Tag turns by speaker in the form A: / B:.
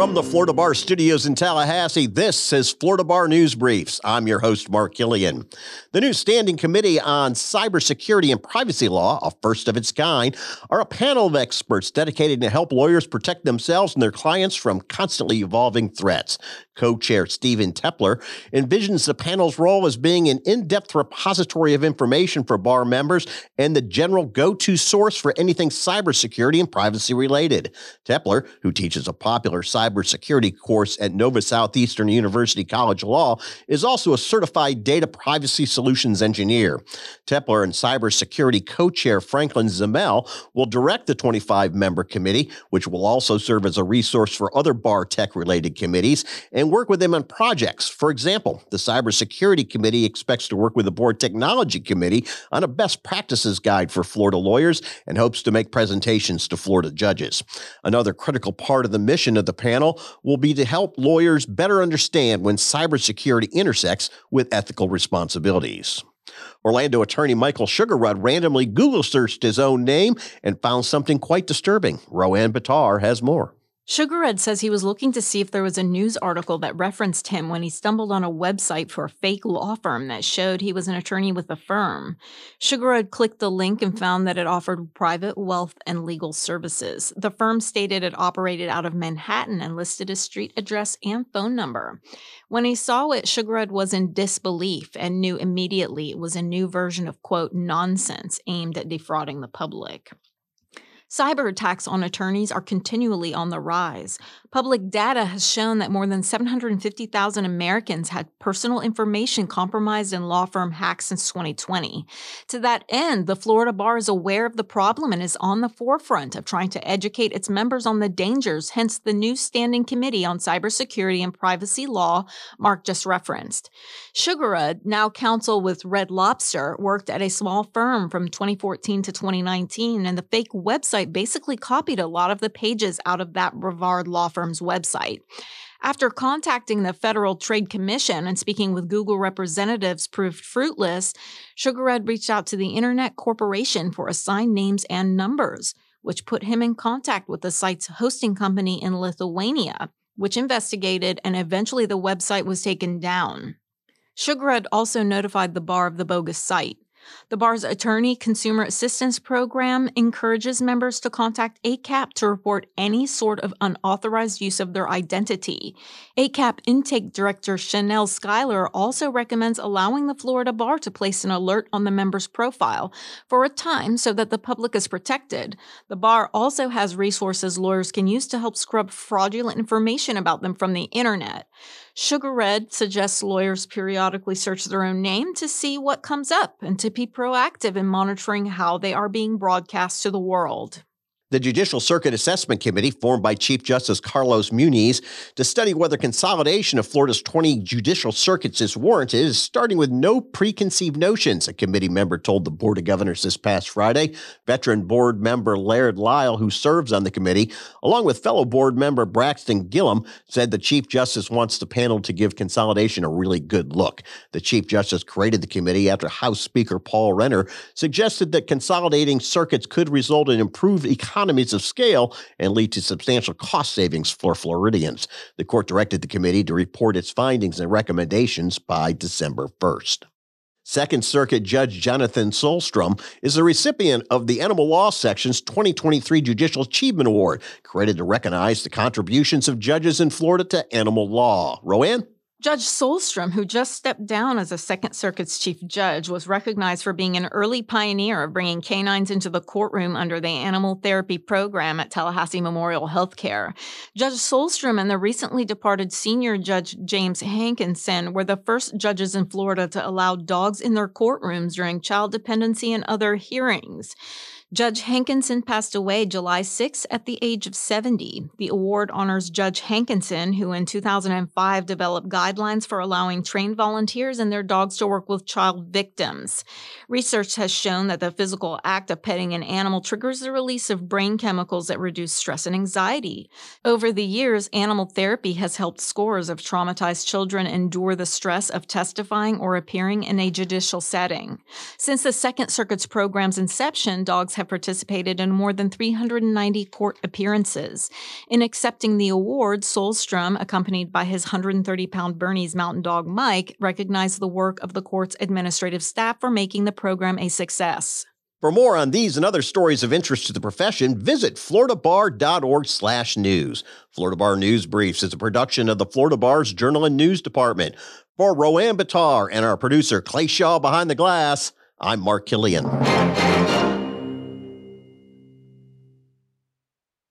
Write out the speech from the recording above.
A: From the Florida Bar Studios in Tallahassee, this is Florida Bar News Briefs. I'm your host, Mark Killian. The new Standing Committee on Cybersecurity and Privacy Law, a first of its kind, are a panel of experts dedicated to help lawyers protect themselves and their clients from constantly evolving threats. Co chair Stephen Teppler envisions the panel's role as being an in depth repository of information for bar members and the general go to source for anything cybersecurity and privacy related. Teppler, who teaches a popular cybersecurity course at Nova Southeastern University College of Law, is also a certified data privacy solutions engineer. Teppler and cybersecurity co chair Franklin Zemel will direct the 25 member committee, which will also serve as a resource for other bar tech related committees and work with them on projects. For example, the Cybersecurity Committee expects to work with the Board Technology Committee on a best practices guide for Florida lawyers and hopes to make presentations to Florida judges. Another critical part of the mission of the panel will be to help lawyers better understand when cybersecurity intersects with ethical responsibilities. Orlando attorney Michael Sugarrud randomly Google searched his own name and found something quite disturbing. Roanne Batar has more.
B: Sugarred says he was looking to see if there was a news article that referenced him when he stumbled on a website for a fake law firm that showed he was an attorney with the firm. Sugarred clicked the link and found that it offered private wealth and legal services. The firm stated it operated out of Manhattan and listed a street address and phone number. When he saw it, Sugarred was in disbelief and knew immediately it was a new version of quote nonsense aimed at defrauding the public. Cyber attacks on attorneys are continually on the rise. Public data has shown that more than 750,000 Americans had personal information compromised in law firm hacks since 2020. To that end, the Florida Bar is aware of the problem and is on the forefront of trying to educate its members on the dangers, hence the new Standing Committee on Cybersecurity and Privacy Law Mark just referenced. Sugarud, now counsel with Red Lobster, worked at a small firm from 2014 to 2019, and the fake website basically copied a lot of the pages out of that Brevard law firm's website. After contacting the Federal Trade Commission and speaking with Google representatives proved fruitless, Sugarred reached out to the Internet Corporation for assigned names and numbers, which put him in contact with the site's hosting company in Lithuania, which investigated and eventually the website was taken down. Sugarred also notified the bar of the bogus site. The bar's Attorney Consumer Assistance Program encourages members to contact ACAP to report any sort of unauthorized use of their identity. ACAP Intake Director Chanel Schuyler also recommends allowing the Florida Bar to place an alert on the member's profile for a time so that the public is protected. The bar also has resources lawyers can use to help scrub fraudulent information about them from the internet. Sugarred suggests lawyers periodically search their own name to see what comes up and to be proactive in monitoring how they are being broadcast to the world.
A: The Judicial Circuit Assessment Committee, formed by Chief Justice Carlos Muniz to study whether consolidation of Florida's 20 judicial circuits is warranted, is starting with no preconceived notions, a committee member told the Board of Governors this past Friday. Veteran board member Laird Lile, who serves on the committee, along with fellow board member Braxton Gillam, said the Chief Justice wants the panel to give consolidation a really good look. The Chief Justice created the committee after House Speaker Paul Renner suggested that consolidating circuits could result in improved economy economies of scale and lead to substantial cost savings for Floridians. The court directed the committee to report its findings and recommendations by December 1st. Second Circuit Judge Jonathan Sjostrom is the recipient of the Animal Law Section's 2023 Judicial Achievement Award, created to recognize the contributions of judges in Florida to animal law. Roanne?
B: Judge Sjostrom, who just stepped down as a Second Circuit's chief judge, was recognized for being an early pioneer of bringing canines into the courtroom under the animal therapy program at Tallahassee Memorial Healthcare. Judge Sjostrom and the recently departed senior judge James Hankinson were the first judges in Florida to allow dogs in their courtrooms during child dependency and other hearings. Judge Hankinson passed away July 6 at the age of 70. The award honors Judge Hankinson, who in 2005 developed guidelines for allowing trained volunteers and their dogs to work with child victims. Research has shown that the physical act of petting an animal triggers the release of brain chemicals that reduce stress and anxiety. Over the years, animal therapy has helped scores of traumatized children endure the stress of testifying or appearing in a judicial setting. Since the Second Circuit's program's inception, dogs have participated in more than 390 court appearances. In accepting the award, Sjostrom, accompanied by his 130 pound Bernese mountain dog Mike, recognized the work of the court's administrative staff for making the program a success.
A: For more on these and other stories of interest to the profession, visit floridabar.org slash news. Florida Bar News Briefs is a production of the Florida Bar's Journal and News Department. For Roanne Batar and our producer Clay Shaw behind the glass, I'm Mark Killian.